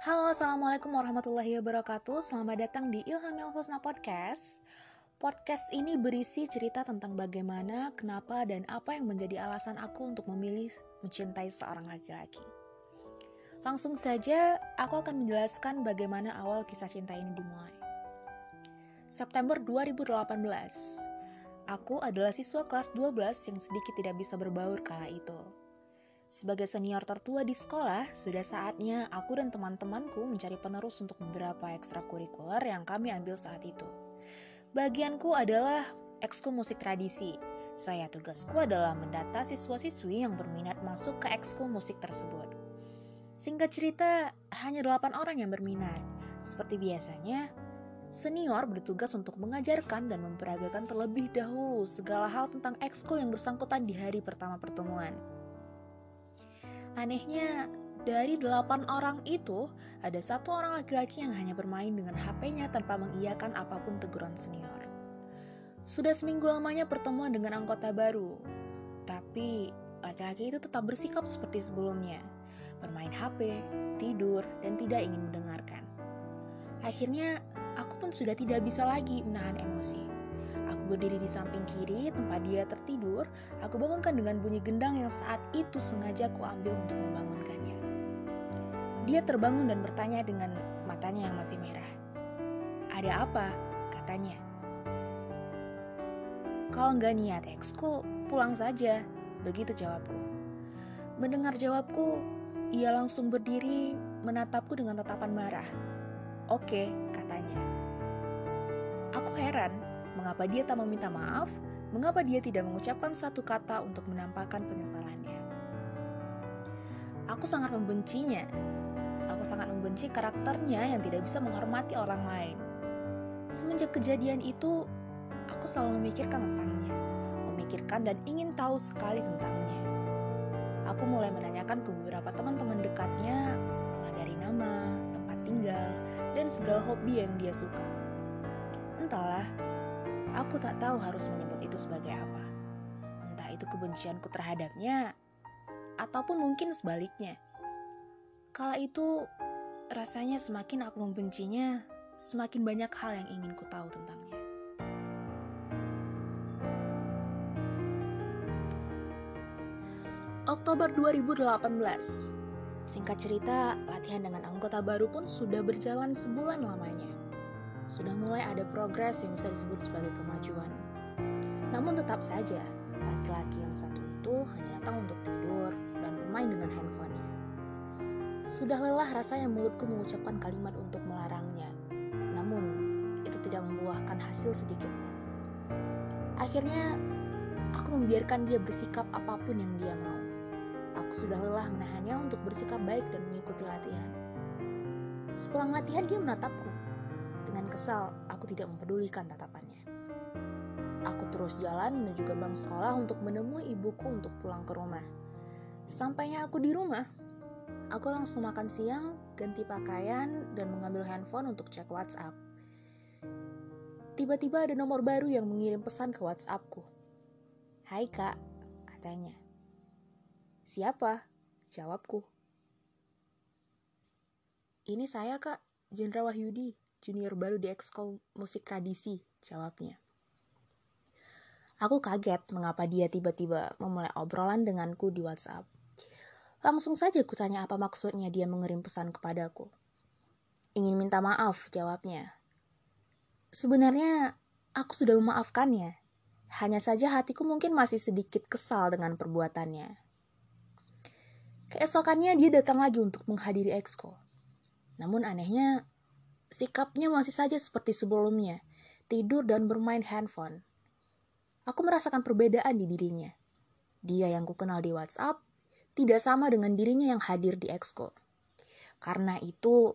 Halo, Assalamualaikum warahmatullahi wabarakatuh. Selamat datang di Ilhamil Husna Podcast. Podcast ini berisi cerita tentang bagaimana, kenapa, dan apa yang menjadi alasan aku untuk memilih mencintai seorang laki-laki. Langsung saja, aku akan menjelaskan bagaimana awal kisah cinta ini dimulai. September 2018, aku adalah siswa kelas 12 yang sedikit tidak bisa berbaur kala itu. Sebagai senior tertua di sekolah, sudah saatnya aku dan teman-temanku mencari penerus untuk beberapa ekstrakurikuler yang kami ambil saat itu. Bagianku adalah ekskul musik tradisi. Saya tugasku adalah mendata siswa-siswi yang berminat masuk ke ekskul musik tersebut. Singkat cerita, hanya 8 orang yang berminat. Seperti biasanya, senior bertugas untuk mengajarkan dan memperagakan terlebih dahulu segala hal tentang ekskul yang bersangkutan di hari pertama pertemuan. Anehnya, dari delapan orang itu, ada satu orang laki-laki yang hanya bermain dengan HP-nya tanpa mengiyakan apa pun teguran senior. Sudah seminggu lamanya pertemuan dengan anggota baru, tapi laki-laki itu tetap bersikap seperti sebelumnya, bermain HP, tidur, dan tidak ingin mendengarkan. Akhirnya, aku pun sudah tidak bisa lagi menahan emosi. Aku berdiri di samping kiri tempat dia tertidur. Aku bangunkan dengan bunyi gendang yang saat itu sengaja aku ambil untuk membangunkannya. Dia terbangun dan bertanya dengan matanya yang masih merah. Ada apa? Katanya. Kalau nggak niat ekskul, pulang saja. Begitu jawabku. Mendengar jawabku, ia langsung berdiri menatapku dengan tatapan marah. Oke, katanya. Aku heran mengapa dia tak meminta maaf, mengapa dia tidak mengucapkan satu kata untuk menampakkan penyesalannya. Aku sangat membencinya. Aku sangat membenci karakternya yang tidak bisa menghormati orang lain. Semenjak kejadian itu, aku selalu memikirkan tentangnya, memikirkan dan ingin tahu sekali tentangnya. Aku mulai menanyakan ke beberapa teman-teman dekatnya, mulai dari nama, tempat tinggal, dan segala hobi yang dia suka. Entahlah, Aku tak tahu harus menyebut itu sebagai apa. Entah itu kebencianku terhadapnya, ataupun mungkin sebaliknya. Kala itu, rasanya semakin aku membencinya, semakin banyak hal yang ingin ku tahu tentangnya. Oktober 2018 Singkat cerita, latihan dengan anggota baru pun sudah berjalan sebulan lamanya sudah mulai ada progres yang bisa disebut sebagai kemajuan. Namun tetap saja, laki-laki yang satu itu hanya datang untuk tidur dan bermain dengan handphonenya. Sudah lelah rasanya mulutku mengucapkan kalimat untuk melarangnya, namun itu tidak membuahkan hasil sedikit. Akhirnya, aku membiarkan dia bersikap apa pun yang dia mau. Aku sudah lelah menahannya untuk bersikap baik dan mengikuti latihan. Sepulang latihan dia menatapku dengan kesal, aku tidak mempedulikan tatapannya. Aku terus jalan menuju gerbang sekolah untuk menemui ibuku untuk pulang ke rumah. Sampainya aku di rumah, aku langsung makan siang, ganti pakaian, dan mengambil handphone untuk cek WhatsApp. Tiba-tiba ada nomor baru yang mengirim pesan ke WhatsAppku. Hai kak, katanya. Siapa? Jawabku. Ini saya kak, Jendra Wahyudi junior baru di ekskul musik tradisi, jawabnya. Aku kaget mengapa dia tiba-tiba memulai obrolan denganku di WhatsApp. Langsung saja kutanya apa maksudnya dia mengirim pesan kepadaku. Ingin minta maaf, jawabnya. Sebenarnya, aku sudah memaafkannya. Hanya saja hatiku mungkin masih sedikit kesal dengan perbuatannya. Keesokannya dia datang lagi untuk menghadiri exco. Namun anehnya, Sikapnya masih saja seperti sebelumnya, tidur dan bermain handphone. Aku merasakan perbedaan di dirinya. Dia yang kukenal di WhatsApp tidak sama dengan dirinya yang hadir di Exco. Karena itu,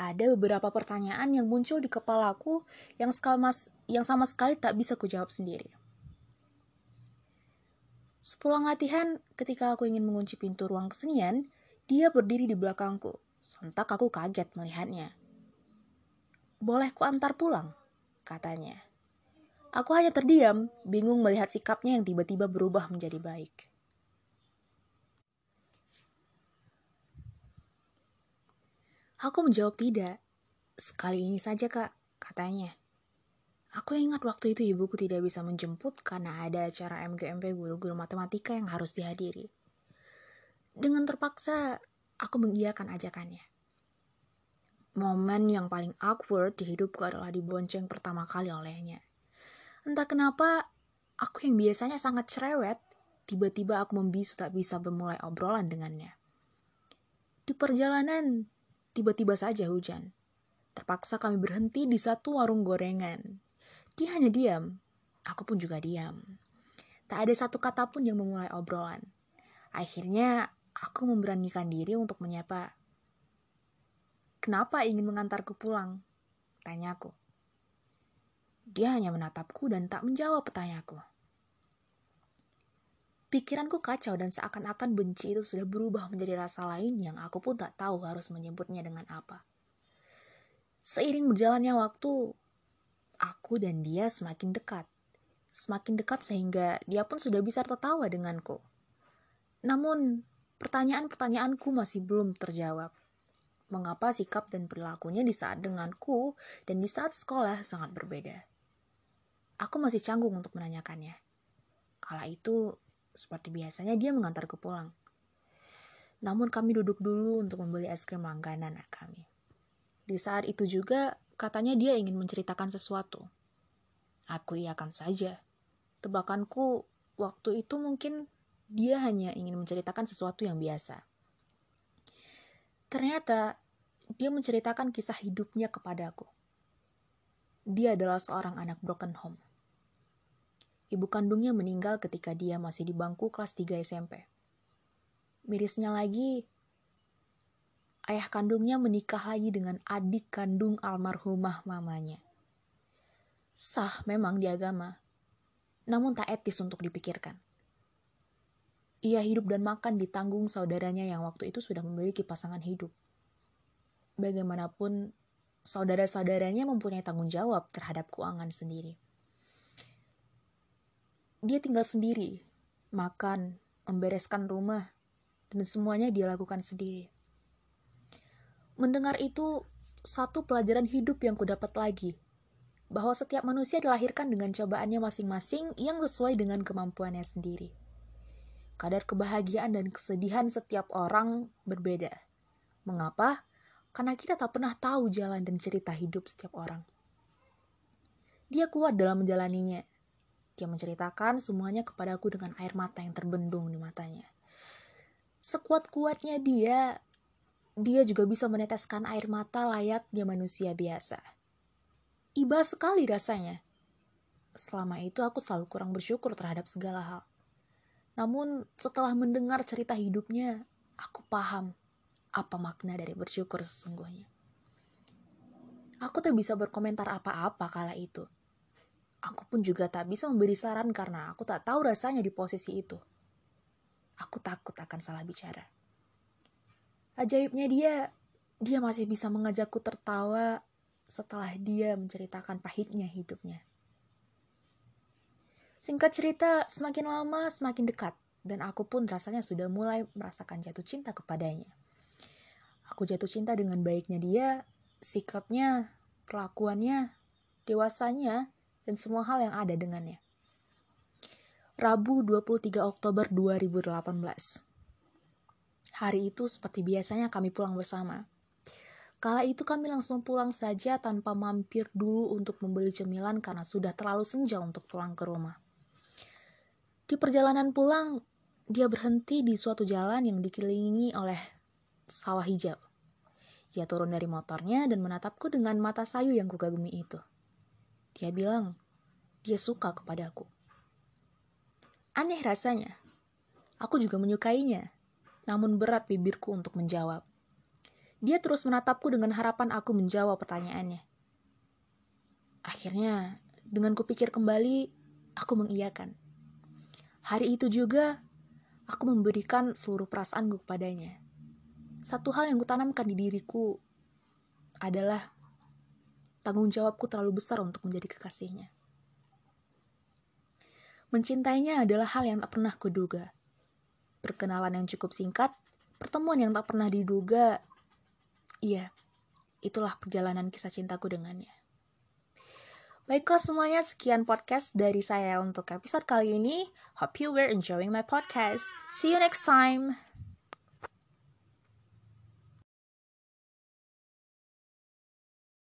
ada beberapa pertanyaan yang muncul di kepalaku yang, yang sama sekali tak bisa kujawab sendiri. Sepulang latihan, ketika aku ingin mengunci pintu ruang kesenian, dia berdiri di belakangku. Sontak aku kaget melihatnya. Boleh ku antar pulang? Katanya. Aku hanya terdiam, bingung melihat sikapnya yang tiba-tiba berubah menjadi baik. Aku menjawab tidak. Sekali ini saja kak, katanya. Aku ingat waktu itu ibuku tidak bisa menjemput karena ada acara MGMP guru-guru matematika yang harus dihadiri. Dengan terpaksa, aku mengiyakan ajakannya. Momen yang paling awkward di hidupku adalah dibonceng pertama kali olehnya. Entah kenapa, aku yang biasanya sangat cerewet, tiba-tiba aku membisu tak bisa memulai obrolan dengannya. Di perjalanan, tiba-tiba saja hujan. Terpaksa kami berhenti di satu warung gorengan. Dia hanya diam, aku pun juga diam. Tak ada satu kata pun yang memulai obrolan. Akhirnya, aku memberanikan diri untuk menyapa Kenapa ingin mengantarku pulang? Tanyaku. Dia hanya menatapku dan tak menjawab pertanyaanku. Pikiranku kacau dan seakan-akan benci itu sudah berubah menjadi rasa lain yang aku pun tak tahu harus menyebutnya dengan apa. Seiring berjalannya waktu, aku dan dia semakin dekat. Semakin dekat sehingga dia pun sudah bisa tertawa denganku. Namun, pertanyaan-pertanyaanku masih belum terjawab mengapa sikap dan perilakunya di saat denganku dan di saat sekolah sangat berbeda. Aku masih canggung untuk menanyakannya. Kala itu, seperti biasanya dia mengantarku pulang. Namun kami duduk dulu untuk membeli es krim langganan kami. Di saat itu juga, katanya dia ingin menceritakan sesuatu. Aku iakan saja. Tebakanku, waktu itu mungkin dia hanya ingin menceritakan sesuatu yang biasa. Ternyata dia menceritakan kisah hidupnya kepadaku. Dia adalah seorang anak broken home. Ibu kandungnya meninggal ketika dia masih di bangku kelas 3 SMP. Mirisnya lagi, ayah kandungnya menikah lagi dengan adik kandung almarhumah mamanya. Sah memang di agama, namun tak etis untuk dipikirkan. Ia hidup dan makan ditanggung saudaranya yang waktu itu sudah memiliki pasangan hidup. Bagaimanapun, saudara-saudaranya mempunyai tanggung jawab terhadap keuangan sendiri. Dia tinggal sendiri, makan, membereskan rumah, dan semuanya dia lakukan sendiri. Mendengar itu, satu pelajaran hidup yang kudapat lagi, bahwa setiap manusia dilahirkan dengan cobaannya masing-masing yang sesuai dengan kemampuannya sendiri. Kadar kebahagiaan dan kesedihan setiap orang berbeda. Mengapa? Karena kita tak pernah tahu jalan dan cerita hidup setiap orang. Dia kuat dalam menjalaninya. Dia menceritakan semuanya kepadaku dengan air mata yang terbendung di matanya. Sekuat-kuatnya dia, dia juga bisa meneteskan air mata layaknya manusia biasa. Iba sekali rasanya. Selama itu aku selalu kurang bersyukur terhadap segala hal. Namun setelah mendengar cerita hidupnya, aku paham apa makna dari bersyukur sesungguhnya. Aku tak bisa berkomentar apa-apa kala itu. Aku pun juga tak bisa memberi saran karena aku tak tahu rasanya di posisi itu. Aku takut akan salah bicara. Ajaibnya dia, dia masih bisa mengajakku tertawa setelah dia menceritakan pahitnya hidupnya. Singkat cerita, semakin lama semakin dekat, dan aku pun rasanya sudah mulai merasakan jatuh cinta kepadanya. Aku jatuh cinta dengan baiknya dia, sikapnya, perlakuannya, dewasanya, dan semua hal yang ada dengannya. Rabu 23 Oktober 2018. Hari itu seperti biasanya kami pulang bersama. Kala itu kami langsung pulang saja tanpa mampir dulu untuk membeli cemilan karena sudah terlalu senja untuk pulang ke rumah. Di perjalanan pulang, dia berhenti di suatu jalan yang dikelilingi oleh sawah hijau. Dia turun dari motornya dan menatapku dengan mata sayu yang kugagumi itu. Dia bilang, dia suka kepadaku. Aneh rasanya. Aku juga menyukainya, namun berat bibirku untuk menjawab. Dia terus menatapku dengan harapan aku menjawab pertanyaannya. Akhirnya, dengan kupikir kembali, aku mengiyakan. Hari itu juga, aku memberikan seluruh perasaanku kepadanya. Satu hal yang kutanamkan di diriku adalah tanggung jawabku terlalu besar untuk menjadi kekasihnya. Mencintainya adalah hal yang tak pernah kuduga. Perkenalan yang cukup singkat, pertemuan yang tak pernah diduga, iya, itulah perjalanan kisah cintaku dengannya. Baiklah semuanya, sekian podcast dari saya untuk episode kali ini. Hope you were enjoying my podcast. See you next time.